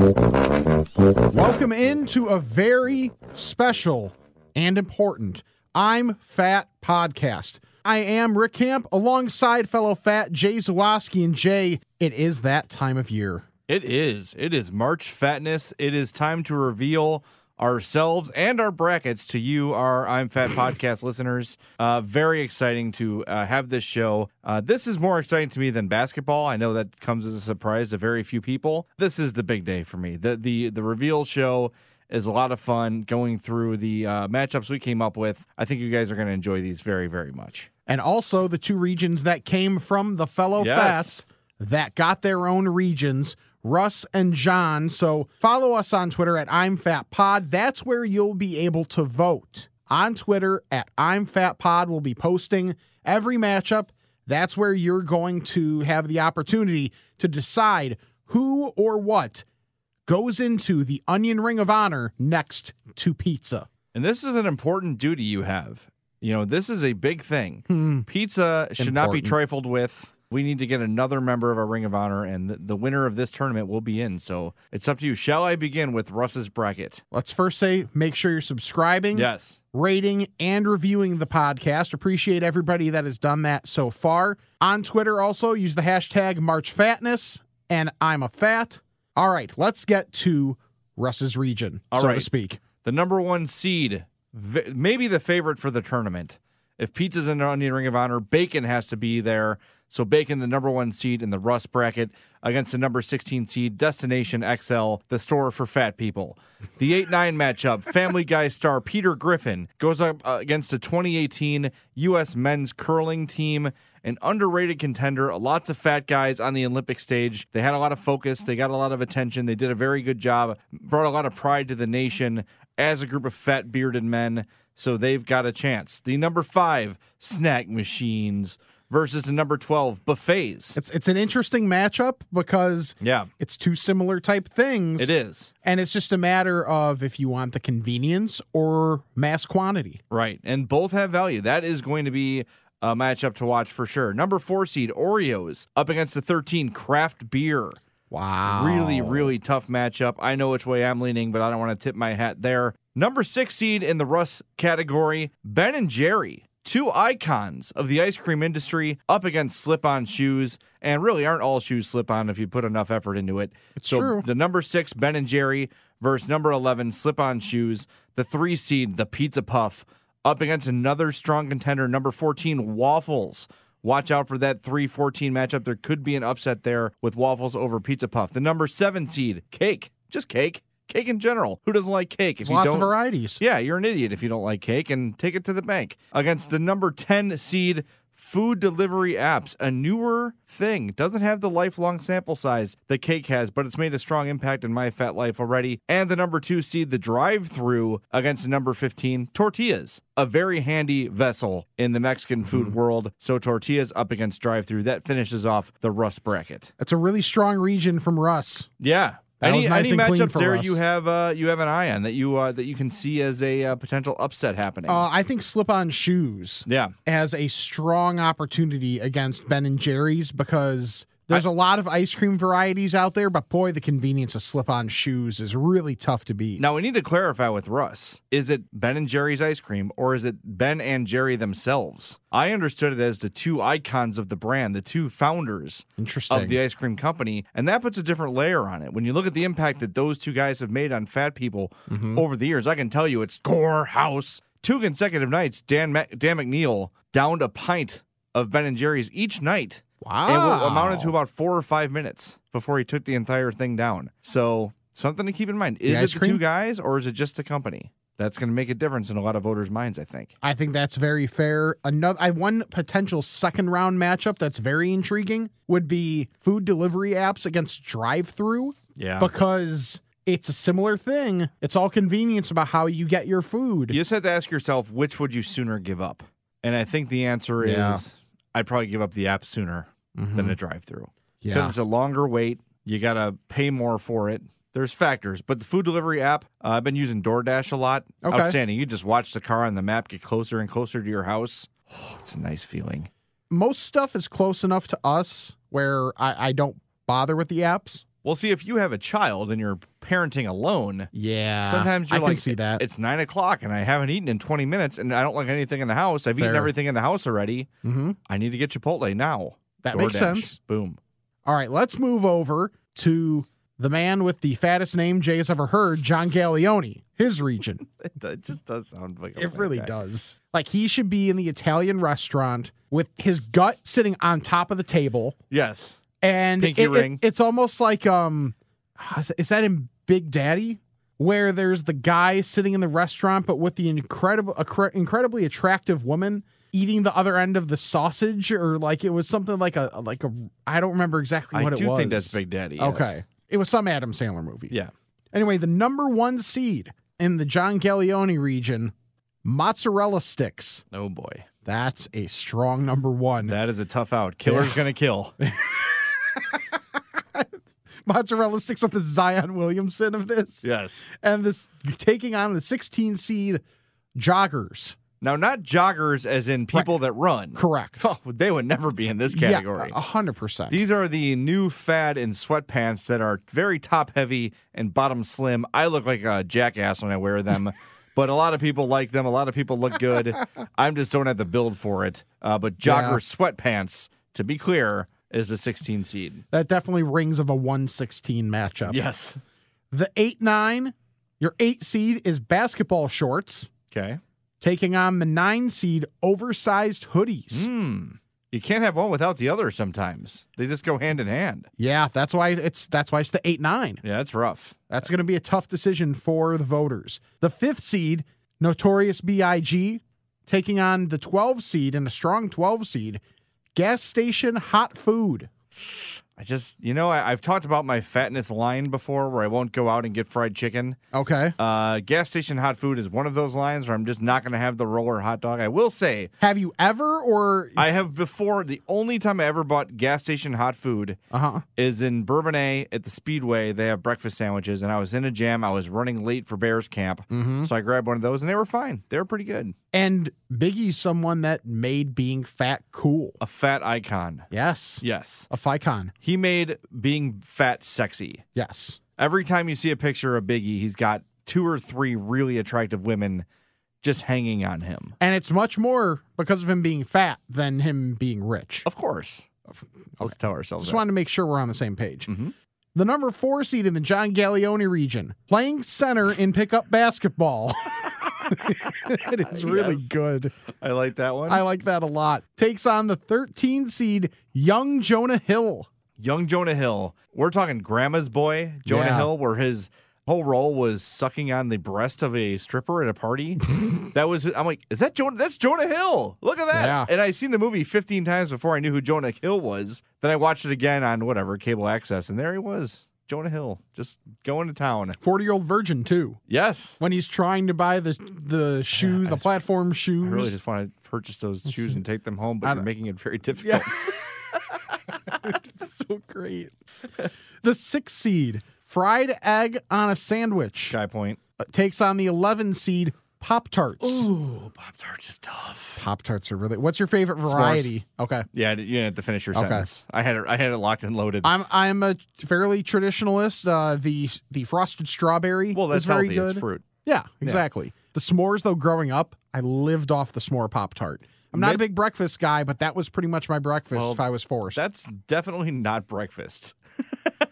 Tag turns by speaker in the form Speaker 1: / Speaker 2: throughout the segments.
Speaker 1: Welcome into a very special and important I'm Fat podcast. I am Rick Camp alongside fellow fat Jay Zawaski and Jay. It is that time of year.
Speaker 2: It is. It is March Fatness. It is time to reveal ourselves and our brackets to you, our I'm Fat podcast listeners. Uh, very exciting to uh, have this show. Uh, this is more exciting to me than basketball. I know that comes as a surprise to very few people. This is the big day for me. The the the reveal show is a lot of fun going through the uh, matchups we came up with. I think you guys are going to enjoy these very very much.
Speaker 1: And also the two regions that came from the fellow
Speaker 2: Yes.
Speaker 1: fats that got their own regions. Russ and John. So follow us on Twitter at I'm Fat Pod. That's where you'll be able to vote. On Twitter at I'm Fat Pod, we'll be posting every matchup. That's where you're going to have the opportunity to decide who or what goes into the onion ring of honor next to pizza.
Speaker 2: And this is an important duty you have. You know, this is a big thing. Hmm. Pizza should not be trifled with. We need to get another member of our Ring of Honor, and the, the winner of this tournament will be in. So it's up to you. Shall I begin with Russ's bracket?
Speaker 1: Let's first say make sure you're subscribing.
Speaker 2: Yes.
Speaker 1: rating and reviewing the podcast. Appreciate everybody that has done that so far. On Twitter, also use the hashtag MarchFatness and I'm a fat. All right, let's get to Russ's region,
Speaker 2: All
Speaker 1: so to speak.
Speaker 2: The number one seed, maybe the favorite for the tournament. If pizza's in the Onion Ring of Honor, bacon has to be there. So bacon, the number one seed in the Russ bracket, against the number 16 seed Destination XL, the store for fat people. The 8 9 matchup, Family Guy star Peter Griffin goes up against the 2018 U.S. men's curling team. An underrated contender, lots of fat guys on the Olympic stage. They had a lot of focus, they got a lot of attention, they did a very good job, brought a lot of pride to the nation as a group of fat bearded men. So they've got a chance. The number five, snack machines versus the number 12, buffets.
Speaker 1: It's it's an interesting matchup because
Speaker 2: Yeah,
Speaker 1: it's two similar type things.
Speaker 2: it is.
Speaker 1: And it's just a matter of if you want the convenience or mass quantity.
Speaker 2: Right. And both have value. That is going to be a matchup to watch for sure. Number four seed, Oreos, up against the 13, craft beer.
Speaker 1: Wow.
Speaker 2: Really, really tough matchup. I know which way I'm leaning, but I don't want to tip my hat there. Number six seed in the Russ category, Ben and Jerry. Two icons of the ice cream industry up against slip on shoes, and really aren't all shoes slip on if you put enough effort into it. so
Speaker 1: true.
Speaker 2: the number six, Ben and Jerry, versus number 11, slip on shoes. The three seed, the Pizza Puff, up against another strong contender, number 14, Waffles. Watch out for that 3 14 matchup. There could be an upset there with Waffles over Pizza Puff. The number seven seed, Cake. Just cake. Cake in general. Who doesn't like cake? If
Speaker 1: There's lots
Speaker 2: you
Speaker 1: of varieties.
Speaker 2: yeah, you're an idiot if you don't like cake and take it to the bank. Against the number 10 seed food delivery apps, a newer thing. Doesn't have the lifelong sample size that cake has, but it's made a strong impact in my fat life already. And the number 2 seed, the drive-through against the number 15, tortillas. A very handy vessel in the Mexican food
Speaker 1: Mm-hmm.
Speaker 2: world. So tortillas up against drive-through. That finishes off the Russ bracket.
Speaker 1: That's a really strong region from Russ.
Speaker 2: Yeah.
Speaker 1: That
Speaker 2: any
Speaker 1: nice
Speaker 2: any matchups there
Speaker 1: us.
Speaker 2: you have uh, you have an eye on that you uh, that you can see as a uh, potential upset happening.
Speaker 1: Uh, I think slip on shoes
Speaker 2: yeah,
Speaker 1: has a strong opportunity against Ben and Jerry's because There's a lot of ice cream varieties out there, but boy, the convenience of slip-on shoes is really tough to beat.
Speaker 2: Now we need to clarify with Russ. Is it Ben and Jerry's ice cream or is it Ben and Jerry themselves? I understood it as the two icons of the brand, the two founders of the ice cream company, and that puts a different layer on it. When you look at the impact that those two guys have made on fat people
Speaker 1: Mm-hmm.
Speaker 2: over the years, I can tell you it's Gore House. Two consecutive nights, Dan Ma- Dan McNeil downed a pint of Ben and Jerry's each night.
Speaker 1: Wow.
Speaker 2: And what amounted to about four or five minutes before he took the entire thing down. So something to keep in mind. Is
Speaker 1: ice
Speaker 2: it the
Speaker 1: cream?
Speaker 2: two guys or is it just a company? That's going to make a difference in a lot of voters' minds, I think.
Speaker 1: I think that's very fair. Another, I one potential second round matchup that's very intriguing would be food delivery apps against drive-through
Speaker 2: Yeah.
Speaker 1: because it's a similar thing. It's all convenience about how you get your food.
Speaker 2: you just have to ask yourself, which would you sooner give up? And I think the answer
Speaker 1: Yeah.
Speaker 2: is I'd probably give up the app sooner than a drive through. Because it's a longer wait. You got to pay more for it. There's factors, but the food delivery app, uh, I've been using DoorDash a lot.
Speaker 1: Okay.
Speaker 2: Outstanding. You just watch the car on the map get closer and closer to your house. Oh, it's a nice feeling.
Speaker 1: Most stuff is close enough to us where I, I don't bother with the apps.
Speaker 2: Well, see, if you have a child and you're parenting alone,
Speaker 1: Yeah.
Speaker 2: sometimes you're
Speaker 1: I
Speaker 2: like,
Speaker 1: can see that.
Speaker 2: it's nine o'clock and I haven't eaten in 20 minutes and I don't like anything in the house. I've eaten everything in the house already.
Speaker 1: hmm
Speaker 2: I need to get Chipotle now.
Speaker 1: That makes sense.
Speaker 2: Boom.
Speaker 1: All right, let's move over to the man with the fattest name Jay's ever heard, John Gallioni, his region.
Speaker 2: It, just does sound like a
Speaker 1: It really
Speaker 2: guy.
Speaker 1: does. Like he should be in the Italian restaurant with his gut sitting on top of the table,
Speaker 2: Yes.
Speaker 1: and
Speaker 2: Pinky
Speaker 1: it- it- it's almost like um, is is that in Big Daddy? Where there's the guy sitting in the restaurant, but with the incredible, incredibly attractive woman eating the other end of the sausage, or like it was something like a like a I don't remember exactly
Speaker 2: I
Speaker 1: what it
Speaker 2: do
Speaker 1: was.
Speaker 2: think that's Big Daddy. yes.
Speaker 1: Okay, it was some Adam Sandler movie.
Speaker 2: Yeah.
Speaker 1: Anyway, the number one seed in the John Gallioni region, mozzarella sticks.
Speaker 2: Oh boy.
Speaker 1: That's a strong number one.
Speaker 2: That is a tough out. Killer's
Speaker 1: Yeah.
Speaker 2: going to kill.
Speaker 1: mozzarella sticks with the Zion Williamson of this.
Speaker 2: yes.
Speaker 1: And this taking on the 16 seed joggers.
Speaker 2: Now, not joggers as in people that run.
Speaker 1: Correct.
Speaker 2: Oh, they would never be in this category.
Speaker 1: Yeah, a hundred percent.
Speaker 2: These are the new fad in sweatpants that are very top heavy and bottom slim. I look like a jackass when I wear them, but a lot of people like them. A lot of people look good. I'm just don't have the build for it. Uh, but jogger
Speaker 1: Yeah.
Speaker 2: sweatpants, to be clear, is the 16 seed.
Speaker 1: That definitely rings of a 116 matchup.
Speaker 2: Yes.
Speaker 1: The 8 9, your 8 seed is basketball shorts,
Speaker 2: Okay.
Speaker 1: Taking on the 9 seed oversized hoodies.
Speaker 2: Hmm. You can't have one without the other sometimes. They just go hand in hand.
Speaker 1: Yeah, that's why it's that's why it's the 8 9.
Speaker 2: Yeah, that's rough.
Speaker 1: That's going to be a tough decision for the voters. The fifth seed, Notorious B.I.G., taking on the 12 seed and a strong 12 seed, gas station hot food.
Speaker 2: I just, you know, I, I've talked about my fatness line before where I won't go out and get fried chicken.
Speaker 1: Okay.
Speaker 2: Uh, gas station hot food is one of those lines where I'm just not going to have the roller hot dog. I will say,
Speaker 1: Have you ever or
Speaker 2: I have before, the only time I ever bought gas station hot food
Speaker 1: uh-huh.
Speaker 2: is in Bourbonnais at the Speedway. They have breakfast sandwiches, and I was in a jam. I was running late for Bears camp.
Speaker 1: Mm-hmm.
Speaker 2: So I grabbed one of those, and they were fine. They were pretty good.
Speaker 1: And Biggie's someone that made being fat cool.
Speaker 2: A fat icon.
Speaker 1: Yes.
Speaker 2: Yes.
Speaker 1: A ficon.
Speaker 2: He made being fat sexy.
Speaker 1: Yes.
Speaker 2: Every time you see a picture of Biggie, he's got two or three really attractive women just hanging on him.
Speaker 1: And it's much more because of him being fat than him being rich.
Speaker 2: Of course. Let's tell ourselves
Speaker 1: Just
Speaker 2: that.
Speaker 1: wanted to make sure we're on the same page.
Speaker 2: Mhm.
Speaker 1: The number four seed in the John Gallioni region, playing center in pickup basketball. it is really
Speaker 2: Yes.
Speaker 1: good.
Speaker 2: I like that one.
Speaker 1: I like that a lot. Takes on the 13 seed, young Jonah Hill.
Speaker 2: Young Jonah Hill. We're talking Grandma's Boy, Jonah
Speaker 1: Yeah.
Speaker 2: Hill, where his whole role was sucking on the breast of a stripper at a party. that was I'm like, is that Jonah? That's Jonah Hill. Look at that.
Speaker 1: Yeah.
Speaker 2: And I seen the movie 15 times before I knew who Jonah Hill was. Then I watched it again on whatever cable access, and there he was, Jonah Hill, just going to town.
Speaker 1: 40 year old virgin, too.
Speaker 2: Yes.
Speaker 1: When he's trying to buy the the shoe, the
Speaker 2: just-
Speaker 1: platform shoes.
Speaker 2: I really just want to purchase those shoes and take them home, but you're making it very difficult.
Speaker 1: so great. the sixth seed, fried egg on a sandwich,
Speaker 2: Sky Point.
Speaker 1: uh, takes on the 11 seed, Pop Tarts.
Speaker 2: Ooh, Pop Tarts is tough.
Speaker 1: Pop Tarts are really. What's your favorite variety? Okay.
Speaker 2: Yeah, you didn't have to finish your
Speaker 1: Okay.
Speaker 2: sentence. I had it. I had it locked and loaded.
Speaker 1: I'm I'm a fairly traditionalist. Uh, the the frosted strawberry
Speaker 2: well, that's
Speaker 1: very
Speaker 2: healthy.
Speaker 1: good.
Speaker 2: It's fruit.
Speaker 1: Yeah, exactly. The s'mores though, growing up, I lived off the s'more pop tart. I'm not a big breakfast guy, but that was pretty much my breakfast
Speaker 2: Well,
Speaker 1: if I was forced.
Speaker 2: That's definitely not breakfast.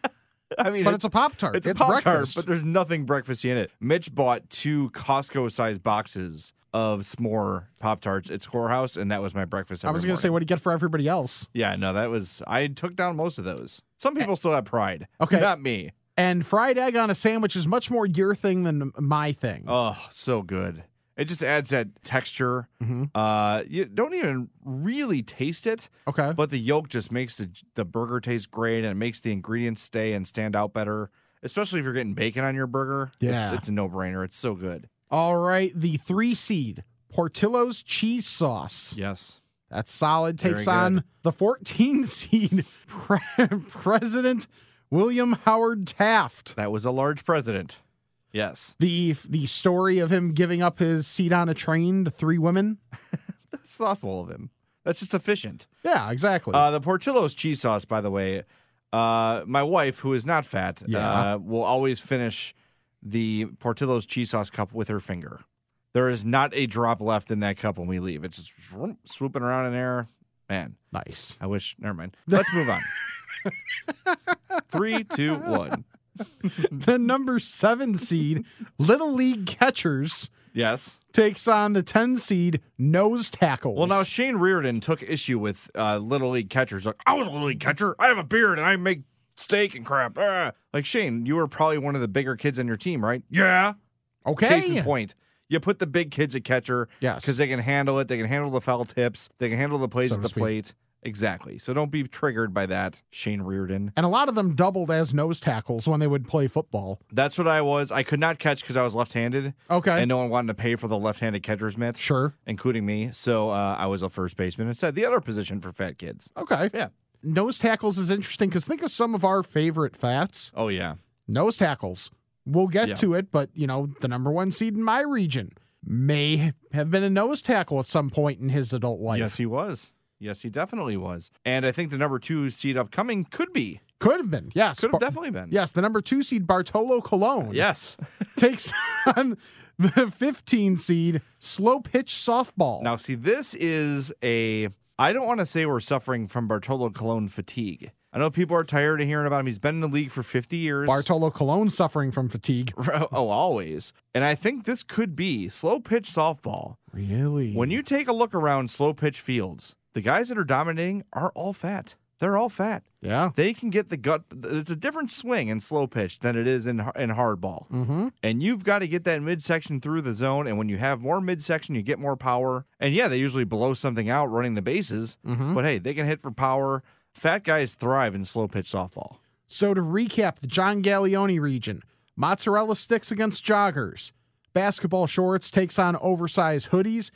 Speaker 2: I mean,
Speaker 1: but it's a pop tart.
Speaker 2: It's a
Speaker 1: It's,
Speaker 2: Pop Tart, but there's nothing breakfasty in it. Mitch bought two Costco sized boxes of s'more Pop Tarts at Scorehouse, and that was my breakfast.
Speaker 1: I was
Speaker 2: going
Speaker 1: gonna say, what do you get for everybody else?
Speaker 2: Yeah, no, that was. I took down most of those. Some people still have pride.
Speaker 1: Okay.
Speaker 2: Not me.
Speaker 1: And fried egg on a sandwich is much more your thing than my thing.
Speaker 2: Oh, so good. It just adds that texture.
Speaker 1: Mhm.
Speaker 2: Uh, you don't even really taste it,
Speaker 1: Okay.
Speaker 2: but the yolk just makes the the burger taste great, and it makes the ingredients stay and stand out better. Especially if you're getting bacon on your burger.
Speaker 1: Yeah.
Speaker 2: it's, it's a no brainer. It's so good.
Speaker 1: All right. The three seed Portillo's cheese sauce.
Speaker 2: Yes.
Speaker 1: That's solid. Takes on the 14 seed President William Howard Taft.
Speaker 2: That was a large president. Yes.
Speaker 1: The the story of him giving up his seat on a train to three women.
Speaker 2: That's thoughtful of him. That's just efficient.
Speaker 1: Yeah, exactly.
Speaker 2: Uh, the Portillo's cheese sauce, by the way, uh, my wife, who is not fat,
Speaker 1: Yeah.
Speaker 2: uh, will always finish the Portillo's cheese sauce cup with her finger. There is not a drop left in that cup when we leave. It's just swooping around in there. Man,
Speaker 1: nice.
Speaker 2: I wish. Never mind. Let's move on. Three, two, one.
Speaker 1: the number seven seed Little League catchers
Speaker 2: Yes.
Speaker 1: takes on the 10 seed nose tackles.
Speaker 2: Well, now Shane Reardon took issue with uh, little league catchers. Like, I was a little league catcher. I have a beard and I make steak and crap. Ah. Like Shane, you were probably one of the bigger kids on your team, right? Yeah.
Speaker 1: okay.
Speaker 2: Case in point, you put the big kids at catcher
Speaker 1: Yes.
Speaker 2: because they can handle it. They can handle the foul tips. They can handle the plays
Speaker 1: So
Speaker 2: at the
Speaker 1: speak.
Speaker 2: plate. Exactly. So don't be triggered by that, Shane Reardon.
Speaker 1: And a lot of them doubled as nose tackles when they would play football.
Speaker 2: That's what I was. I could not catch because I was left-handed,
Speaker 1: Okay.
Speaker 2: and no one wanted to pay for the left-handed catcher's mitt,
Speaker 1: sure.
Speaker 2: including me. So uh, I was a first baseman instead. The other position for fat kids.
Speaker 1: Okay.
Speaker 2: Yeah.
Speaker 1: Nose tackles is interesting because think of some of our favorite fats.
Speaker 2: Oh yeah.
Speaker 1: Nose tackles. We'll get
Speaker 2: Yeah.
Speaker 1: to it, but you know, the number one seed in my region may have been a nose tackle at some point in his adult life.
Speaker 2: Yes, he was. Yes, he definitely was. And I think the number two seed upcoming could be.
Speaker 1: Could have been. Yes.
Speaker 2: Could have
Speaker 1: Bar-
Speaker 2: definitely been.
Speaker 1: Yes, the number two seed Bartolo Colon
Speaker 2: Yes.
Speaker 1: takes on the 15 seed slow pitch softball.
Speaker 2: now, see, this is a. I don't want to say we're suffering from Bartolo Colon fatigue. I know people are tired of hearing about him. He's been in the league for 50 years.
Speaker 1: Bartolo Colon suffering from fatigue.
Speaker 2: oh, always. And I think this could be slow pitch softball.
Speaker 1: Really?
Speaker 2: When you take a look around slow pitch fields, the guys that are dominating are all fat. They're all fat.
Speaker 1: yeah.
Speaker 2: They can get the gut. It's a different swing in slow pitch than it is in in hardball.
Speaker 1: Mm-hmm.
Speaker 2: And you've got to get that midsection through the zone. And when you have more midsection, you get more power. And yeah, they usually blow something out running the bases.
Speaker 1: Mm-hmm.
Speaker 2: But hey, they can hit for power. Fat guys thrive in slow pitch softball.
Speaker 1: So to recap, the John Gallione region: mozzarella sticks against joggers, basketball shorts takes on oversized hoodies,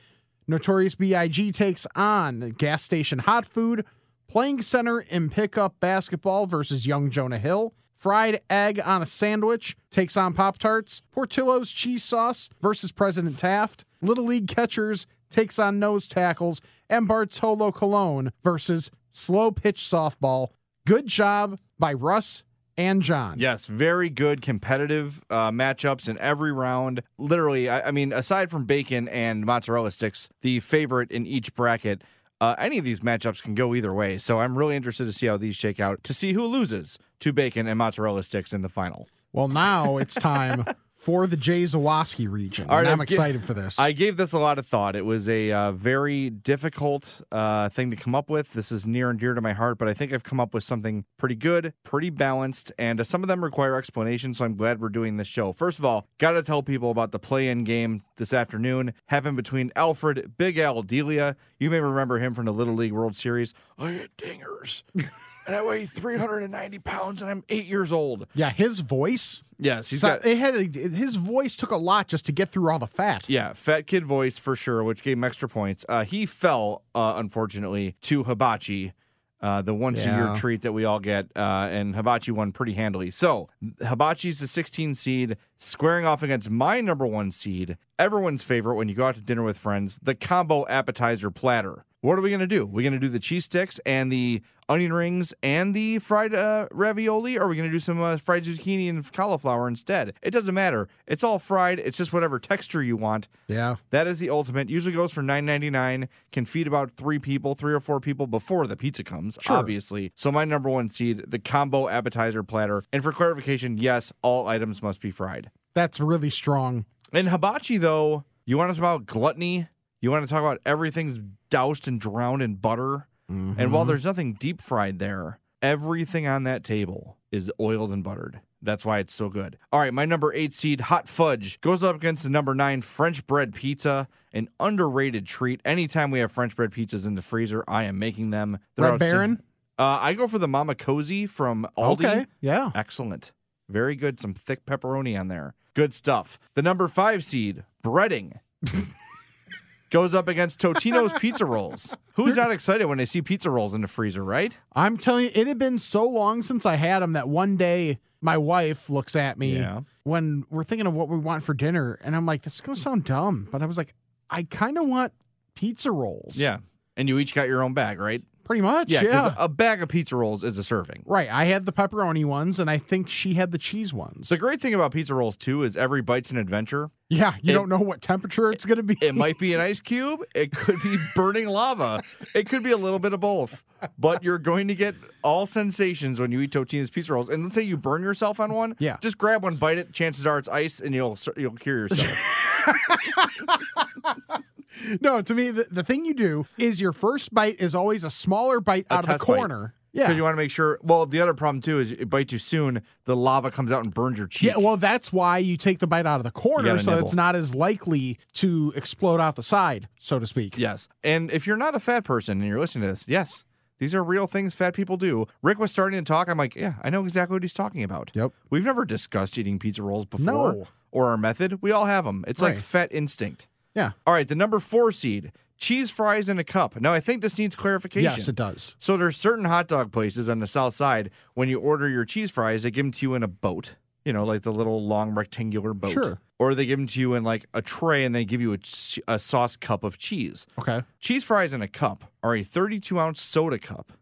Speaker 1: Notorious B.I.G. takes on gas station hot food, playing center in pickup basketball versus Young Jonah Hill. Fried egg on a sandwich takes on Pop Tarts. Portillo's cheese sauce versus President Taft. Little League catchers takes on nose tackles. And Bartolo Colon versus slow pitch softball. Good job by Russ and John.
Speaker 2: Yes, very good competitive uh, matchups in every round. Literally, I, I mean, aside from bacon and mozzarella sticks, the favorite in each bracket, uh, any of these matchups can go either way. So I'm really interested to see how these shake out to see who loses to bacon and mozzarella sticks in the final.
Speaker 1: Well, now it's time for the Jay Zawaski region.
Speaker 2: All right,
Speaker 1: I'm
Speaker 2: I've
Speaker 1: excited for this.
Speaker 2: I gave this a lot of thought. It was a uh, very difficult uh, thing to come up with. This is near and dear to my heart, but I think I've come up with something pretty good, pretty balanced, and uh, some of them require explanation. So I'm glad we're doing this show. First of all, got to tell people about the play-in game this afternoon. Happened between Alfred Big Al Delia. You may remember him from the Little League World Series. I hit dingers. And I weigh 390 pounds and I'm eight years old.
Speaker 1: yeah, his voice.
Speaker 2: Yes, he's
Speaker 1: so-
Speaker 2: got
Speaker 1: it had a, his voice took a lot just to get through all the fat.
Speaker 2: Yeah, fat kid voice for sure, which gave him extra points. Uh, he fell, uh, unfortunately, to Hibachi, uh, the once a year treat that we all get, uh, and Hibachi won pretty handily. So Hibachi's the 16 seed, squaring off against my number one seed, everyone's favorite when you go out to dinner with friends, the combo appetizer platter. What are we going to do? We're going to do the cheese sticks and the onion rings and the fried uh, ravioli, or are we going to do some uh, fried zucchini and cauliflower instead? It doesn't matter. It's all fried. It's just whatever texture you want.
Speaker 1: Yeah.
Speaker 2: That is the ultimate. Usually goes for nine ninety nine. Can feed about three people, three or four people before the pizza comes.
Speaker 1: Sure.
Speaker 2: Obviously. So my number one seed, the combo appetizer platter. And for clarification, yes, all items must be fried.
Speaker 1: That's really strong.
Speaker 2: In hibachi, though, you want to talk about gluttony. You want to talk about everything's doused and drowned in butter. And while there's nothing deep fried there, everything on that table is oiled and buttered. That's why it's so good. All right, my number eight seed, Hot Fudge, goes up against the number nine, French bread pizza, an underrated treat. Anytime we have French bread pizzas in the freezer, I am making them.
Speaker 1: Red
Speaker 2: outstanding.
Speaker 1: Baron?
Speaker 2: Uh, I go for the Mama Cozzi from Aldi.
Speaker 1: Okay. Yeah.
Speaker 2: Excellent. Very good. Some thick pepperoni on there. Good stuff. The number five seed, breading, goes up against Totino's pizza rolls. Who's not excited when they see pizza rolls in the freezer, right?
Speaker 1: I'm telling you, it had been so long since I had them that one day my wife looks at me
Speaker 2: Yeah.
Speaker 1: when we're thinking of what we want for dinner, and I'm like, this is gonna sound dumb, but I was like, I kind of want pizza rolls.
Speaker 2: Yeah. And you each got your own bag, right?
Speaker 1: Pretty much.
Speaker 2: Yeah,
Speaker 1: Yeah.
Speaker 2: because a bag of pizza rolls is a serving.
Speaker 1: right. I had the pepperoni ones, and I think she had the cheese ones.
Speaker 2: The great thing about pizza rolls, too, is every bite's an adventure.
Speaker 1: yeah, you
Speaker 2: it-
Speaker 1: don't know what temperature it's gonna be.
Speaker 2: It might be an ice cube. It could be burning lava. It could be a little bit of both. But you're going to get all sensations when you eat Totino's pizza rolls. And let's say you burn yourself on one.
Speaker 1: Yeah.
Speaker 2: Just grab one, bite it. Chances are it's ice, and you'll you'll cure yourself.
Speaker 1: no, to me, the, the thing you do is your first bite is always a smaller bite
Speaker 2: A
Speaker 1: out of the
Speaker 2: bite.
Speaker 1: corner.
Speaker 2: Because you want to make sure. Well, the other problem too is you bite too soon, the lava comes out and burns your cheek.
Speaker 1: Yeah, well, that's why you take the bite out of the corner
Speaker 2: gotta
Speaker 1: so
Speaker 2: nibble.
Speaker 1: it's not as likely to explode out the side, so to speak.
Speaker 2: Yes. And if you're not a fat person and you're listening to this, yes, these are real things fat people do. Rick was starting to talk. I'm like, yeah, I know exactly what he's talking about.
Speaker 1: Yep.
Speaker 2: We've never discussed eating pizza rolls before
Speaker 1: No.
Speaker 2: or our method. We all have them. It's like
Speaker 1: Right.
Speaker 2: fat instinct.
Speaker 1: Yeah.
Speaker 2: All right, the number four seed, cheese fries in a cup. Now, I think this needs clarification.
Speaker 1: Yes, it does.
Speaker 2: So there's certain hot dog places on the south side when you order your cheese fries, they give them to you in a boat. You know, like the little long rectangular boat.
Speaker 1: Sure.
Speaker 2: Or they give them to you in like a tray and they give you a, a sauce cup of cheese.
Speaker 1: Okay.
Speaker 2: Cheese fries in a cup are a 32 ounce soda cup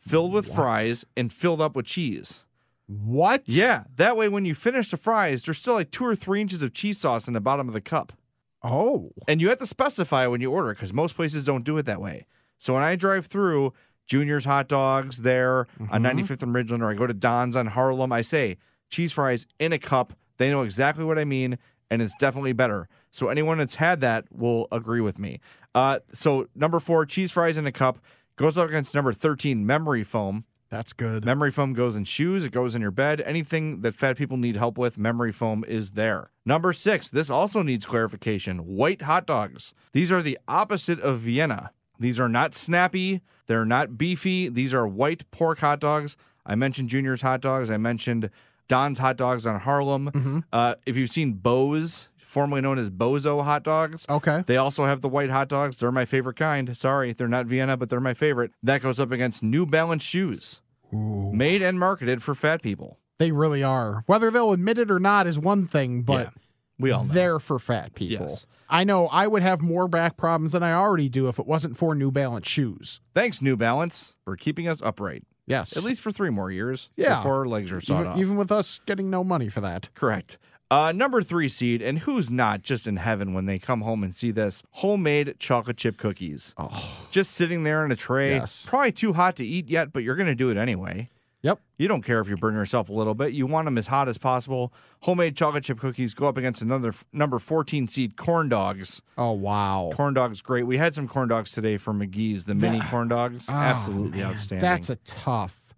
Speaker 2: filled with
Speaker 1: What?
Speaker 2: fries and filled up with cheese.
Speaker 1: What?
Speaker 2: Yeah, that way when you finish the fries, there's still like two or three inches of cheese sauce in the bottom of the cup.
Speaker 1: Oh.
Speaker 2: And you have to specify when you order because most places don't do it that way. So when I drive through Junior's Hot Dogs there on 95th and Ridgeland, or I go to Don's on Harlem, I say cheese fries in a cup. They know exactly what I mean, and it's definitely better. So anyone that's had that will agree with me. Uh, so number four, cheese fries in a cup goes up against number 13, memory foam.
Speaker 1: That's good.
Speaker 2: Memory foam goes in shoes, it goes in your bed. Anything that fat people need help with, memory foam is there. Number six, this also needs clarification white hot dogs. These are the opposite of Vienna. These are not snappy, they're not beefy. These are white pork hot dogs. I mentioned Junior's hot dogs, I mentioned Don's hot dogs on Harlem. Uh, if you've seen Bo's, formerly known as Bozo hot dogs,
Speaker 1: Okay.
Speaker 2: they also have the white hot dogs. They're my favorite kind. Sorry, they're not Vienna, but they're my favorite. That goes up against New Balance shoes. Made and marketed for fat people.
Speaker 1: They really are. Whether they'll admit it or not is one thing, but
Speaker 2: Yeah, we all know.
Speaker 1: they're for fat people.
Speaker 2: Yes.
Speaker 1: I know I would have more back problems than I already do if it wasn't for New Balance shoes.
Speaker 2: Thanks, New Balance, for keeping us upright.
Speaker 1: Yes.
Speaker 2: At least for three more years.
Speaker 1: Yeah.
Speaker 2: Before our legs are sawed
Speaker 1: even,
Speaker 2: off.
Speaker 1: even with us getting no money for that.
Speaker 2: Correct. Uh, number three seed, and who's not just in heaven when they come home and see this? Homemade chocolate chip cookies.
Speaker 1: Oh.
Speaker 2: Just sitting there in a tray.
Speaker 1: Yes.
Speaker 2: Probably too hot to eat yet, but you're going to do it anyway.
Speaker 1: Yep.
Speaker 2: You don't care if you burn yourself a little bit. You want them as hot as possible. Homemade chocolate chip cookies go up against another f- number 14 seed corn dogs.
Speaker 1: Oh wow.
Speaker 2: Corn dogs, great. We had some corn dogs today from McGee's, the mini corn dogs.
Speaker 1: Oh,
Speaker 2: Absolutely
Speaker 1: man,
Speaker 2: outstanding.
Speaker 1: That's a tough.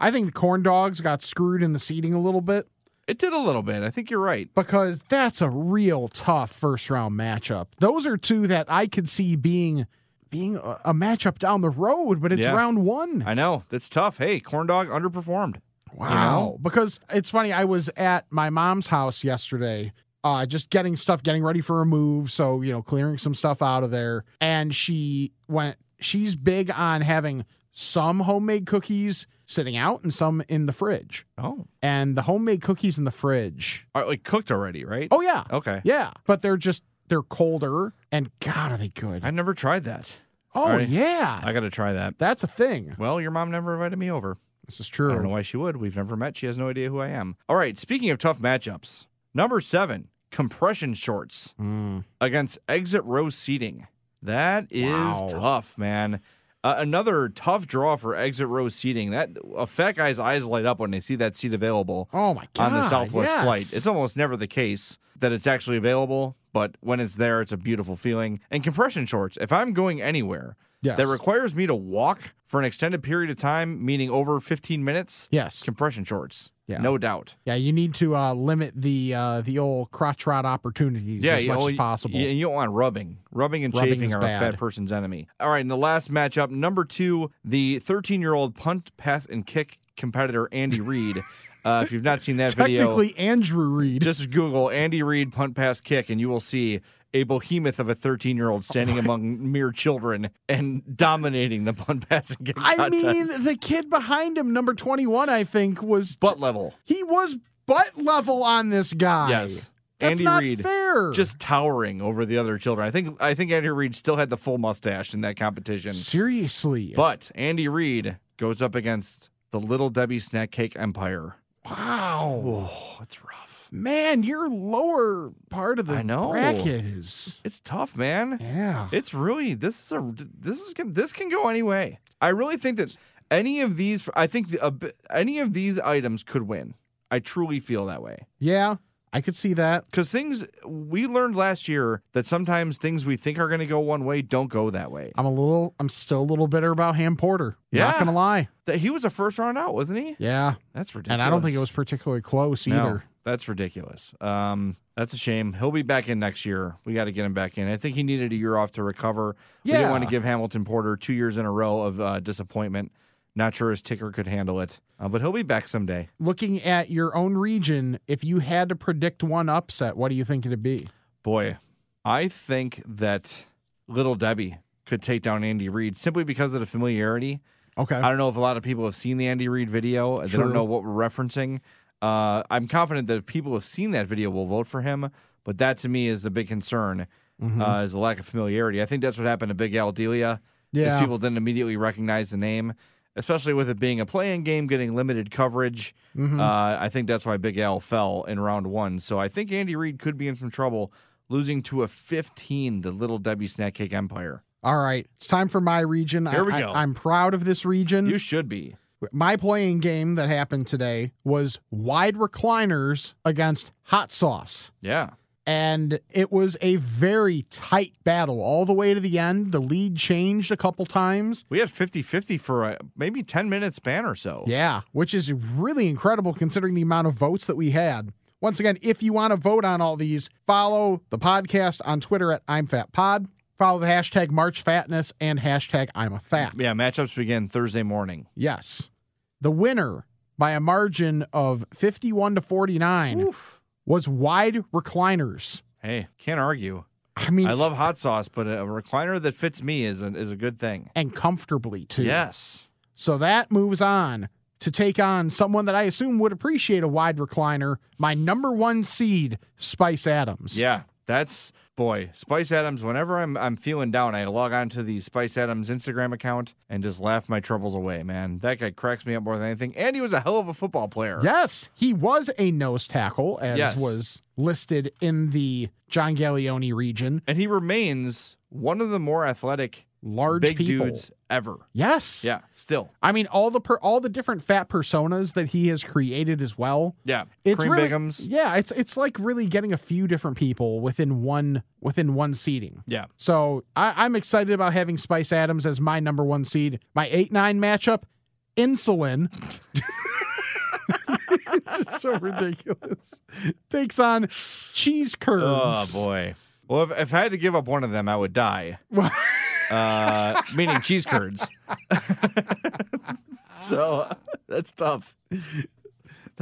Speaker 1: I think the corn dogs got screwed in the seating a little bit
Speaker 2: it did a little bit. I think you're right.
Speaker 1: because that's a real tough first round matchup. Those are two that I could see being being a, a matchup down the road, but it's
Speaker 2: Yeah.
Speaker 1: round one.
Speaker 2: I know. That's tough. Hey, corn dog underperformed.
Speaker 1: Wow. Because it's funny, I was at my mom's house yesterday, uh, just getting stuff, getting ready for a move. So, you know, clearing some stuff out of there. And she went, she's big on having some homemade cookies sitting out and some in the fridge.
Speaker 2: Oh,
Speaker 1: And the homemade cookies in the fridge.
Speaker 2: are like cooked already, right?
Speaker 1: Oh yeah.
Speaker 2: okay.
Speaker 1: Yeah. But they're just they're colder and God are they good.
Speaker 2: I've never tried that.
Speaker 1: oh
Speaker 2: right.
Speaker 1: yeah.
Speaker 2: I got to try that.
Speaker 1: That's a thing.
Speaker 2: Well, your mom never invited me over.
Speaker 1: This is true.
Speaker 2: I don't know why she would. We've never met. She has no idea who I am. All right. Speaking of tough matchups, number seven, compression shorts
Speaker 1: Mm.
Speaker 2: against exit row seating. That is
Speaker 1: Wow.
Speaker 2: tough, man. Uh, another tough draw for exit row seating. That a fat guy's eyes light up when they see that seat available
Speaker 1: Oh my god.
Speaker 2: on the Southwest
Speaker 1: yes.
Speaker 2: flight. It's almost never the case that it's actually available, but when it's there, it's a beautiful feeling. And compression shorts, if I'm going anywhere
Speaker 1: yes.
Speaker 2: that requires me to walk for an extended period of time, meaning over 15 minutes,
Speaker 1: yes.
Speaker 2: compression shorts.
Speaker 1: Yeah.
Speaker 2: No doubt.
Speaker 1: Yeah, you need to uh, limit the uh, the old crotch rod opportunities
Speaker 2: Yeah,
Speaker 1: as much
Speaker 2: well,
Speaker 1: as possible.
Speaker 2: You, you don't want rubbing. Rubbing and
Speaker 1: Rubbing
Speaker 2: chafing are
Speaker 1: bad.
Speaker 2: a fat person's enemy. All right, in the last matchup, number two, the 13 year old punt, pass, and kick competitor Andy Reid. uh, if you've not seen that video,
Speaker 1: Technically, Andrew Reid.
Speaker 2: just Google Andy Reid punt, pass, kick, and you will see a behemoth of a 13 year old standing oh among mere children and dominating the punt, pass, and kick
Speaker 1: I
Speaker 2: contest.
Speaker 1: mean, the kid behind him, number twenty-one, I think, was
Speaker 2: butt level.
Speaker 1: he was butt level on this guy.
Speaker 2: Yes.
Speaker 1: That's
Speaker 2: Andy
Speaker 1: not
Speaker 2: Reid
Speaker 1: fair.
Speaker 2: just towering over the other children. I think I think Andy Reid still had the full mustache in that competition.
Speaker 1: seriously.
Speaker 2: But Andy Reid goes up against the Little Debbie Snack Cake Empire.
Speaker 1: Wow,
Speaker 2: Oh, it's rough.
Speaker 1: man, your lower part of the
Speaker 2: I know.
Speaker 1: bracket is
Speaker 2: It's tough, man.
Speaker 1: yeah.
Speaker 2: It's really this is a this is this can go any way. I really think that any of these, I think the, bi- any of these items could win. I truly feel that way
Speaker 1: yeah, I could see that.
Speaker 2: because things we learned last year that sometimes things we think are going to go one way don't go that way.
Speaker 1: I'm a little, I'm still a little bitter about Ham Porter.
Speaker 2: Yeah.
Speaker 1: Not gonna lie.
Speaker 2: That he was a first round out, wasn't he?
Speaker 1: Yeah,
Speaker 2: That's ridiculous.
Speaker 1: and I don't think it was particularly close
Speaker 2: No,
Speaker 1: either.
Speaker 2: that's ridiculous. Um, that's a shame. He'll be back in next year. We got to get him back in. I think he needed a year off to recover. Yeah. We didn't want to give Hamilton Porter two years in a row of uh, disappointment. Not sure his ticker could handle it, uh, but he'll be back someday.
Speaker 1: Looking at your own region, if you had to predict one upset, what do you think it'd be?
Speaker 2: Boy, I think that Little Debbie could take down Andy Reid simply because of the familiarity.
Speaker 1: Okay.
Speaker 2: I don't know if a lot of people have seen the Andy Reid video. They
Speaker 1: True.
Speaker 2: don't know what we're referencing. Uh, I'm confident that if people have seen that video, will vote for him. But that to me is the big concern,
Speaker 1: Mm-hmm.
Speaker 2: uh, is the lack of familiarity. I think that's what happened to Big Al Delia. is
Speaker 1: Yeah.
Speaker 2: people didn't immediately recognize the name, especially with it being a playing game, getting limited coverage.
Speaker 1: Mm-hmm.
Speaker 2: Uh, I think that's why Big Al fell in round one. So I think Andy Reid could be in some trouble, losing to a 15, the Little Debbie Snack Cake Empire.
Speaker 1: All right, it's time for my region.
Speaker 2: Here we
Speaker 1: I,
Speaker 2: go.
Speaker 1: I, am proud of this region.
Speaker 2: You should be.
Speaker 1: my playing game that happened today was wide recliners against hot sauce.
Speaker 2: Yeah.
Speaker 1: And it was a very tight battle all the way to the end. The lead changed a couple times.
Speaker 2: We had 50 50 for a, maybe 10 minute span or so.
Speaker 1: Yeah, which is really incredible considering the amount of votes that we had. Once again, if you want to vote on all these, follow the podcast on Twitter at I'm Fat Pod. Follow the hashtag March Fatness and hashtag I'm a Fat.
Speaker 2: Yeah, matchups begin Thursday morning.
Speaker 1: Yes. The winner by a margin of 51 to 49 was wide recliners.
Speaker 2: Hey, can't argue.
Speaker 1: I mean,
Speaker 2: I love hot sauce, but a recliner that fits me is a, is a good thing.
Speaker 1: and comfortably too.
Speaker 2: Yes.
Speaker 1: So that moves on to take on someone that I assume would appreciate a wide recliner, my number one seed, Spice Adams.
Speaker 2: Yeah, that's boy, Spice Adams. Whenever I'm I'm feeling down, I log on to the Spice Adams Instagram account and just laugh my troubles away. Man, that guy cracks me up more than anything. And he was a hell of a football player.
Speaker 1: Yes, he was a nose tackle, as
Speaker 2: Yes.
Speaker 1: was listed in the John Gallioni region.
Speaker 2: and he remains one of the more athletic
Speaker 1: Large
Speaker 2: big
Speaker 1: people.
Speaker 2: dudes ever.
Speaker 1: Yes.
Speaker 2: Yeah, still.
Speaker 1: I mean, all the per, all the different fat personas that he has created as well.
Speaker 2: Yeah,
Speaker 1: It's
Speaker 2: Cream
Speaker 1: really,
Speaker 2: Biggums.
Speaker 1: Yeah, it's it's like really getting a few different people within one within one seating.
Speaker 2: Yeah,
Speaker 1: So I, I'm excited about having Spice Adams as my number one seed. My eight nine matchup, insulin. it's so ridiculous. Takes on cheese curds.
Speaker 2: Oh boy. Well, if, if I had to give up one of them, I would die. uh, meaning cheese curds. so that's tough. That's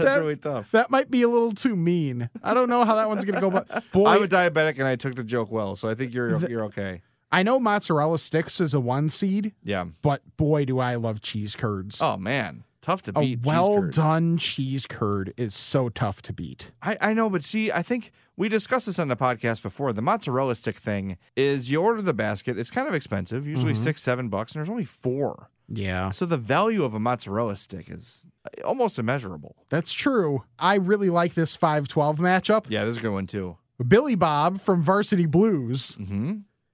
Speaker 1: That-
Speaker 2: really tough.
Speaker 1: That might be a little too mean. I don't know how that one's gonna go, but boy,
Speaker 2: I'm a diabetic and I took the joke well, so I think you're you're okay.
Speaker 1: I know mozzarella sticks is a one seed,
Speaker 2: Yeah.
Speaker 1: but boy, do I love cheese curds.
Speaker 2: Oh man. Tough to
Speaker 1: A
Speaker 2: beat. cheese
Speaker 1: well
Speaker 2: curds.
Speaker 1: done cheese curd is so tough to beat.
Speaker 2: I, I know, but see, I think we discussed this on the podcast before. The mozzarella stick thing is you order the basket, it's kind of expensive, usually
Speaker 1: Mm-hmm.
Speaker 2: six, seven bucks, and there's only four.
Speaker 1: Yeah.
Speaker 2: So the value of a mozzarella stick is almost immeasurable.
Speaker 1: That's true. I really like this 512 matchup.
Speaker 2: Yeah, this is a good one too.
Speaker 1: Billy Bob from Varsity Blues
Speaker 2: Mm-hmm.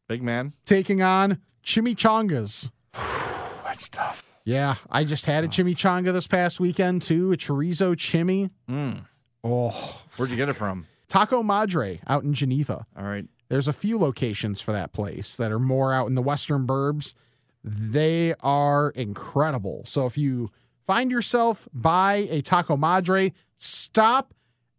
Speaker 2: Big man.
Speaker 1: taking on Chimichangas.
Speaker 2: That's tough.
Speaker 1: Yeah, I just had a chimichanga this past weekend too, a chorizo chimi.
Speaker 2: Mm.
Speaker 1: Oh,
Speaker 2: Where'd you get it from?
Speaker 1: Taco Madre out in Geneva.
Speaker 2: All right.
Speaker 1: There's a few locations for that place that are more out in the western burbs. They are incredible. So if you find yourself by a Taco Madre, stop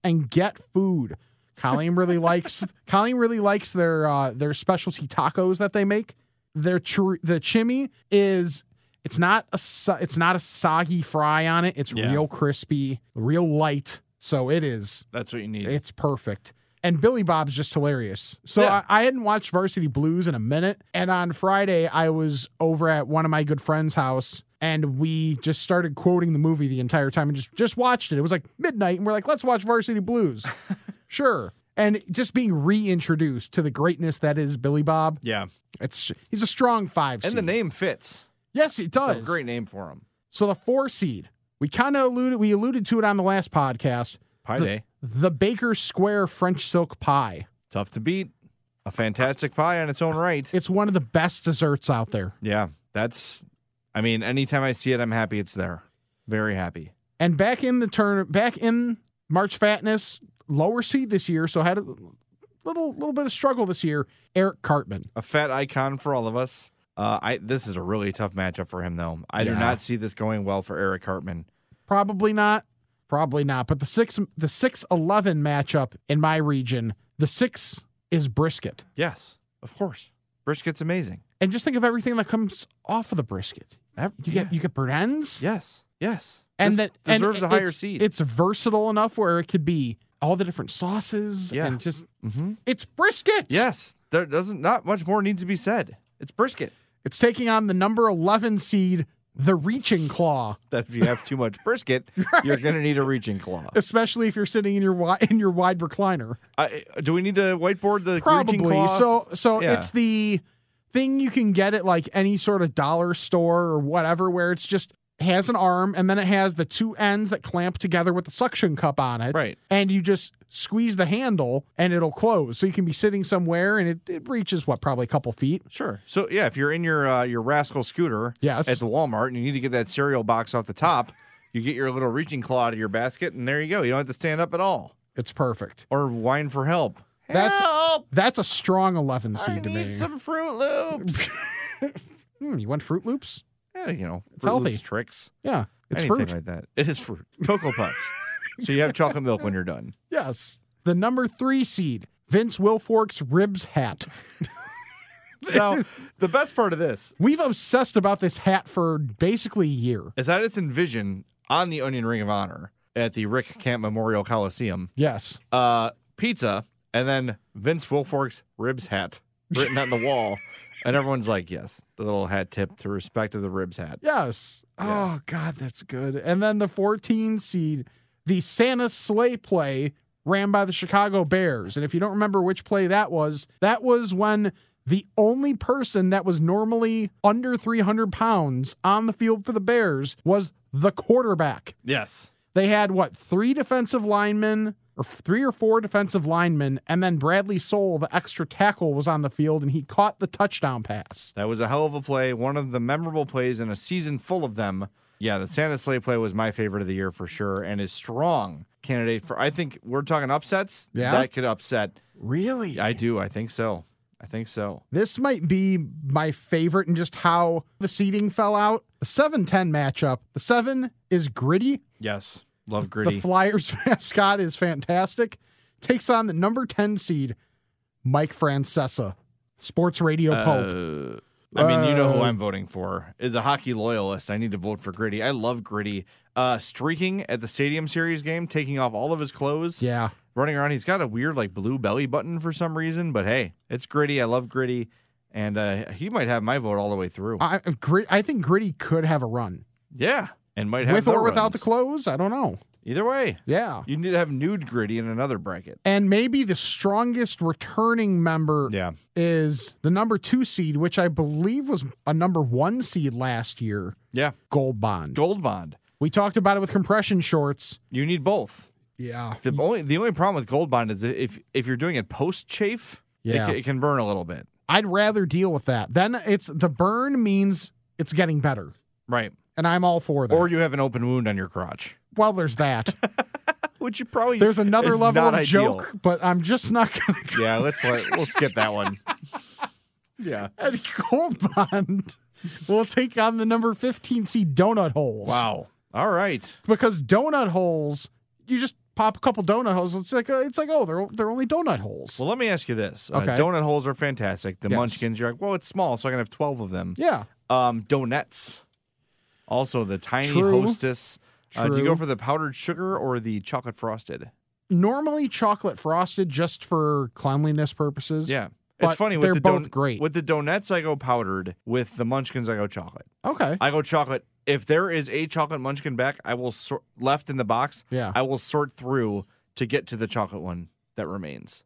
Speaker 1: and get food. Colleen really likes Colleen really likes their uh, their specialty tacos that they make. Their chor- the chimmy is it's not a it's not a soggy fry on it. It's
Speaker 2: Yeah.
Speaker 1: real crispy, real light. So it is
Speaker 2: That's what you need.
Speaker 1: it's perfect. And Billy Bob's just hilarious. So
Speaker 2: Yeah.
Speaker 1: I, I hadn't watched Varsity Blues in a minute. And on Friday, I was over at one of my good friends' house and we just started quoting the movie the entire time and just, just watched it. It was like midnight and we're like, let's watch Varsity Blues. sure. And just being reintroduced to the greatness that is Billy Bob.
Speaker 2: yeah.
Speaker 1: It's he's a strong five
Speaker 2: And
Speaker 1: seed.
Speaker 2: the name fits.
Speaker 1: Yes, it does.
Speaker 2: It's a great name for him.
Speaker 1: So the four seed, we kind of alluded we alluded to it on the last podcast.
Speaker 2: Pie
Speaker 1: The-
Speaker 2: day.
Speaker 1: The Baker Square French silk pie.
Speaker 2: Tough to beat. A fantastic pie on its own right.
Speaker 1: It's one of the best desserts out there.
Speaker 2: Yeah. That's I mean, anytime I see it, I'm happy it's there. Very happy.
Speaker 1: And back in the turn, back in March Fatness, lower seed this year, so had a little little bit of struggle this year. Eric Cartman.
Speaker 2: A fat icon for all of us. Uh, I this is a really tough matchup for him though. I do not see this going well for Eric Cartman.
Speaker 1: Probably not. Probably not. But the six the six eleven matchup in my region, the six is brisket.
Speaker 2: Yes, of course. Brisket's amazing.
Speaker 1: And just think of everything that comes off of the brisket.
Speaker 2: That-
Speaker 1: You get you get burnt ends.
Speaker 2: yes, yes.
Speaker 1: and
Speaker 2: This
Speaker 1: that and
Speaker 2: deserves a higher
Speaker 1: it's-
Speaker 2: seed.
Speaker 1: It's versatile enough where it could be all the different sauces
Speaker 2: Yeah.
Speaker 1: and just
Speaker 2: Mhm.
Speaker 1: it's brisket.
Speaker 2: yes. There doesn't not much more needs to be said. It's brisket.
Speaker 1: It's taking on the number 11 seed, the Reaching Claw,
Speaker 2: That if you have too much brisket, you're going to need a reaching claw.
Speaker 1: especially if you're sitting in your wi- in your wide recliner.
Speaker 2: I, do we need to whiteboard the reaching
Speaker 1: Probably. So so
Speaker 2: Yeah.
Speaker 1: it's the thing you can get at like any sort of dollar store or whatever where it's just has an arm and then it has the two ends that clamp together with the suction cup on it.
Speaker 2: Right.
Speaker 1: And you just squeeze the handle and it'll close. So you can be sitting somewhere and it, it reaches what, probably a couple feet.
Speaker 2: Sure. So yeah, if you're in your uh, your rascal scooter
Speaker 1: Yes.
Speaker 2: at the Walmart and you need to get that cereal box off the top, you get your little reaching claw out of your basket, and there you go. You don't have to stand up at all
Speaker 1: It's perfect.
Speaker 2: or whine for help.
Speaker 1: That's
Speaker 2: help!
Speaker 1: that's a strong 11
Speaker 2: I
Speaker 1: seed to
Speaker 2: need
Speaker 1: me.
Speaker 2: some Froot Loops.
Speaker 1: Hmm, you want Froot Loops?
Speaker 2: yeah, you know,
Speaker 1: It's
Speaker 2: Fruit
Speaker 1: healthy.
Speaker 2: Loops tricks,
Speaker 1: Yeah, it's
Speaker 2: anything
Speaker 1: fruit.
Speaker 2: like that. It is fruit. Cocoa Puffs. so you have chocolate milk when you're done.
Speaker 1: Yes. The number three seed, Vince Wilfork's ribs hat.
Speaker 2: Now, the best part of this
Speaker 1: We've obsessed about this hat for basically a year.
Speaker 2: is that it's envisioned on the Onion Ring of Honor at the Rick Camp Memorial Coliseum.
Speaker 1: Yes.
Speaker 2: uh, pizza, and then Vince Wilfork's ribs hat written on the wall. And everyone's like, yes, the little hat tip to respect of the ribs hat.
Speaker 1: Yes. Oh, God, that's good. And then the 14 seed, the Santa sleigh play ran by the Chicago Bears. And if you don't remember which play that was, that was when the only person that was normally under 300 pounds on the field for the Bears was the quarterback.
Speaker 2: Yes.
Speaker 1: They had what three defensive linemen or three or four defensive linemen, and then Bradley Sowell, the extra tackle, was on the field and he caught the touchdown pass.
Speaker 2: That was a hell of a play. One of the memorable plays in a season full of them. Yeah, the Santa Sleigh play was my favorite of the year for sure and is strong candidate for I think we're talking upsets.
Speaker 1: Yeah?
Speaker 2: That could upset.
Speaker 1: Really?
Speaker 2: I do. I think so. I think so.
Speaker 1: This might be my favorite in just how the seating fell out. The 7 10 matchup. The 7 is gritty.
Speaker 2: Yes. Love gritty. The.
Speaker 1: Flyers mascot is fantastic. Takes on the number 10 seed, Mike Francesa, sports radio pope.
Speaker 2: Uh, I mean, you know who
Speaker 1: Uh,
Speaker 2: I'm voting for. Is a hockey loyalist. I need to vote for Gritty. I love Gritty. Uh, streaking at the Stadium Series game, taking off all of his clothes,
Speaker 1: Yeah.
Speaker 2: running around. He's got a weird like blue belly button for some reason, but hey, it's Gritty. I love Gritty, and uh, he might have my vote all the way through.
Speaker 1: I, I think Gritty could have a run.
Speaker 2: yeah, and might have
Speaker 1: with or without the clothes. I don't know.
Speaker 2: Either way,
Speaker 1: Yeah.
Speaker 2: you need to have nude gritty in another bracket.
Speaker 1: And maybe the strongest returning member
Speaker 2: Yeah.
Speaker 1: is the number two seed, which I believe was a number one seed last year,
Speaker 2: Yeah.
Speaker 1: Gold Bond.
Speaker 2: Gold bond.
Speaker 1: We talked about it with compression shorts.
Speaker 2: You need both.
Speaker 1: Yeah.
Speaker 2: The only the only problem with gold bond is if if you're doing it post chafe,
Speaker 1: Yeah.
Speaker 2: it, it can burn a little bit.
Speaker 1: I'd rather deal with that. Then it's the burn means it's getting better.
Speaker 2: Right.
Speaker 1: And I'm all for that.
Speaker 2: Or you have an open wound on your crotch,
Speaker 1: well, there's that.
Speaker 2: which you probably
Speaker 1: There's another level of
Speaker 2: ideal.
Speaker 1: joke, but I'm just not going to
Speaker 2: Yeah, let's let, we'll skip that one. Yeah.
Speaker 1: And Gold Bond will take on the number 15 seed Donut Holes.
Speaker 2: Wow. All right.
Speaker 1: Because donut holes, you just pop a couple donut holes. It's like uh, it's like oh they're they're only donut holes.
Speaker 2: Well, let me ask you this. Uh,
Speaker 1: Okay.
Speaker 2: donut holes are fantastic. The
Speaker 1: Yes.
Speaker 2: munchkins, you're like, well, it's small, so I can have 12 of them.
Speaker 1: yeah,
Speaker 2: Um, donuts. Also, the tiny
Speaker 1: True.
Speaker 2: hostess. Uh, do you go for the powdered sugar or the chocolate frosted?
Speaker 1: normally chocolate frosted just for cleanliness purposes.
Speaker 2: Yeah.
Speaker 1: But
Speaker 2: it's funny.
Speaker 1: they're
Speaker 2: with the
Speaker 1: both great.
Speaker 2: With the donuts, I go powdered. With the munchkins, I go chocolate.
Speaker 1: Okay.
Speaker 2: I go chocolate. If there is a chocolate munchkin back, I will sort left in the box.
Speaker 1: Yeah.
Speaker 2: I will sort through to get to the chocolate one that remains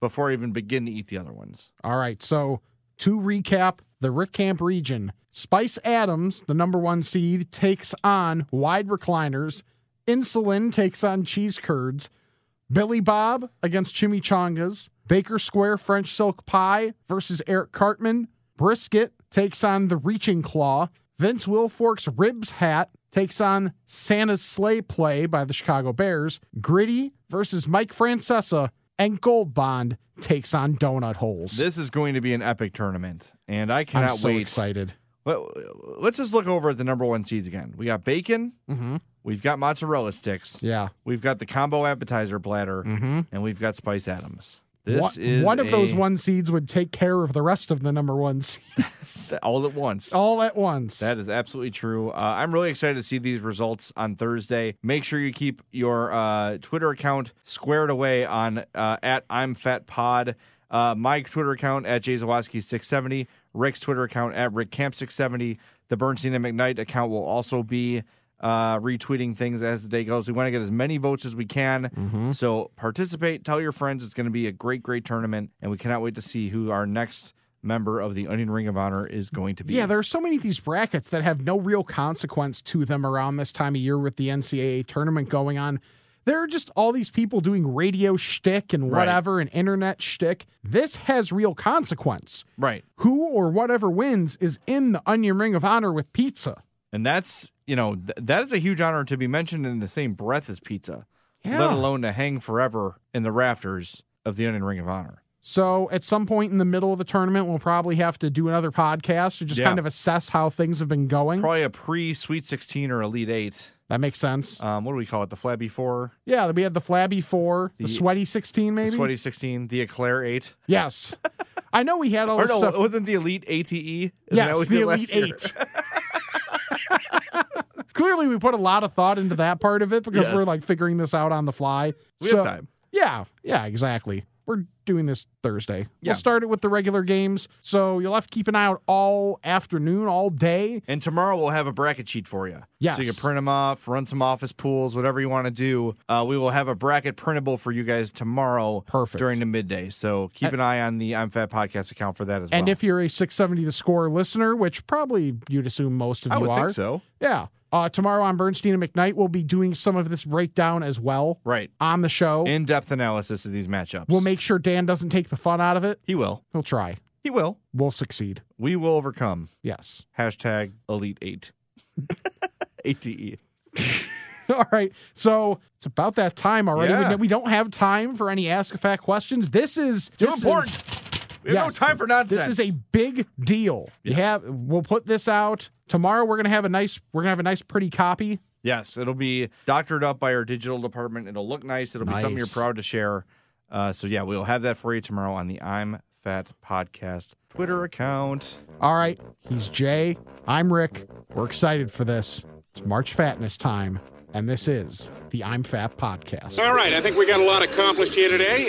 Speaker 2: before I even begin to eat the other ones.
Speaker 1: All right. So to recap, the Rick Camp region, Spice Adams, the number one seed, takes on wide recliners. Insulin takes on cheese curds. Billy Bob against chimichangas. Baker Square French silk pie versus Eric Cartman. Brisket takes on the reaching claw. Vince Wilfork's ribs hat takes on Santa's sleigh play by the Chicago Bears. Gritty versus Mike Francesa. And Gold Bond takes on Donut Holes.
Speaker 2: This is going to be an epic tournament, and I cannot I'm
Speaker 1: so
Speaker 2: wait.
Speaker 1: excited.
Speaker 2: Well, let's just look over at the number one seeds again. We got bacon.
Speaker 1: Mm-hmm.
Speaker 2: We've got mozzarella sticks.
Speaker 1: Yeah.
Speaker 2: We've got the combo appetizer platter,
Speaker 1: Mm-hmm.
Speaker 2: and we've got Spice Adams. This
Speaker 1: one,
Speaker 2: is
Speaker 1: one of those one seeds would take care of the rest of the number one seeds
Speaker 2: all at once.
Speaker 1: all at once.
Speaker 2: That is absolutely true. Uh, I'm really excited to see these results on Thursday. Make sure you keep your uh, Twitter account squared away on uh, at I'm Fat Pod. Uh, my Twitter account at Jay jzawaski670. Rick's Twitter account at rickcamp670. The Bernstein and McKnight account will also be uh, retweeting things as the day goes. We want to get as many votes as we can. So participate. Tell your friends. It's going to be a great, great tournament, and we cannot wait to see who our next member of the Onion Ring of Honor is going to be.
Speaker 1: yeah, there are so many of these brackets that have no real consequence to them around this time of year with the NCAA tournament going on. There are just all these people doing radio shtick and
Speaker 2: Right.
Speaker 1: whatever and internet shtick. This has real consequence.
Speaker 2: right.
Speaker 1: Who or whatever wins is in the Onion Ring of Honor with pizza.
Speaker 2: And that's, you know, th- that is a huge honor to be mentioned in the same breath as pizza,
Speaker 1: yeah.
Speaker 2: let alone to hang forever in the rafters of the Onion Ring of Honor.
Speaker 1: So at some point in the middle of the tournament, we'll probably have to do another podcast to just
Speaker 2: yeah.
Speaker 1: kind of assess how things have been going.
Speaker 2: Probably a pre Sweet 16 or Elite 8.
Speaker 1: That makes sense.
Speaker 2: Um, what do we call it? The Flabby Four?
Speaker 1: Yeah, we had the Flabby Four, the,
Speaker 2: the
Speaker 1: Sweaty 16, maybe?
Speaker 2: Sweaty 16, the Eclair 8.
Speaker 1: Yes. I know we had all
Speaker 2: or
Speaker 1: this
Speaker 2: no,
Speaker 1: stuff.
Speaker 2: Wasn't the Elite ATE? Isn't
Speaker 1: yes, the Elite 8. Clearly, we put a lot of thought into that part of it because we're like figuring this out on the fly.
Speaker 2: We
Speaker 1: So-
Speaker 2: have time.
Speaker 1: Yeah, yeah, exactly. We're doing this Thursday.
Speaker 2: Yeah.
Speaker 1: We'll start it with the regular games, so you'll have to keep an eye out all afternoon, all day.
Speaker 2: And tomorrow we'll have a bracket sheet for you.
Speaker 1: Yes.
Speaker 2: So you can print them off, run some office pools, whatever you want to do. Uh, we will have a bracket printable for you guys tomorrow
Speaker 1: Perfect.
Speaker 2: during the midday. So keep an eye on the I'm Fat Podcast account for that as
Speaker 1: And
Speaker 2: well.
Speaker 1: And if you're a 670 the score listener, which probably you'd assume most of
Speaker 2: I
Speaker 1: you are,
Speaker 2: think so.
Speaker 1: yeah. Uh, tomorrow on Bernstein and McKnight, we'll be doing some of this breakdown as well
Speaker 2: Right.
Speaker 1: on the show.
Speaker 2: In depth analysis of these matchups.
Speaker 1: we'll make sure Dan doesn't take the fun out of it.
Speaker 2: he will.
Speaker 1: He'll try.
Speaker 2: He will.
Speaker 1: We'll succeed.
Speaker 2: We will overcome.
Speaker 1: Yes.
Speaker 2: Hashtag Elite Eight. ATE.
Speaker 1: All right. So it's about that time already.
Speaker 2: Yeah.
Speaker 1: We, we don't have time for any Ask a Fact questions. This is
Speaker 2: Too
Speaker 1: this is-
Speaker 2: important. We have
Speaker 1: yes,
Speaker 2: no time for nonsense.
Speaker 1: This is a big deal. You have we'll put this out tomorrow. We're gonna have a nice we're gonna have a nice pretty copy.
Speaker 2: Yes, it'll be doctored up by our digital department. It'll look nice. It'll be something you're proud to share. Uh, so yeah, we'll have that for you tomorrow on the I'm Fat Podcast Twitter account.
Speaker 1: All right. He's Jay. I'm Rick. We're excited for this. It's March Fatness time, and this is the I'm Fat podcast.
Speaker 3: All right, I think we got a lot accomplished here today.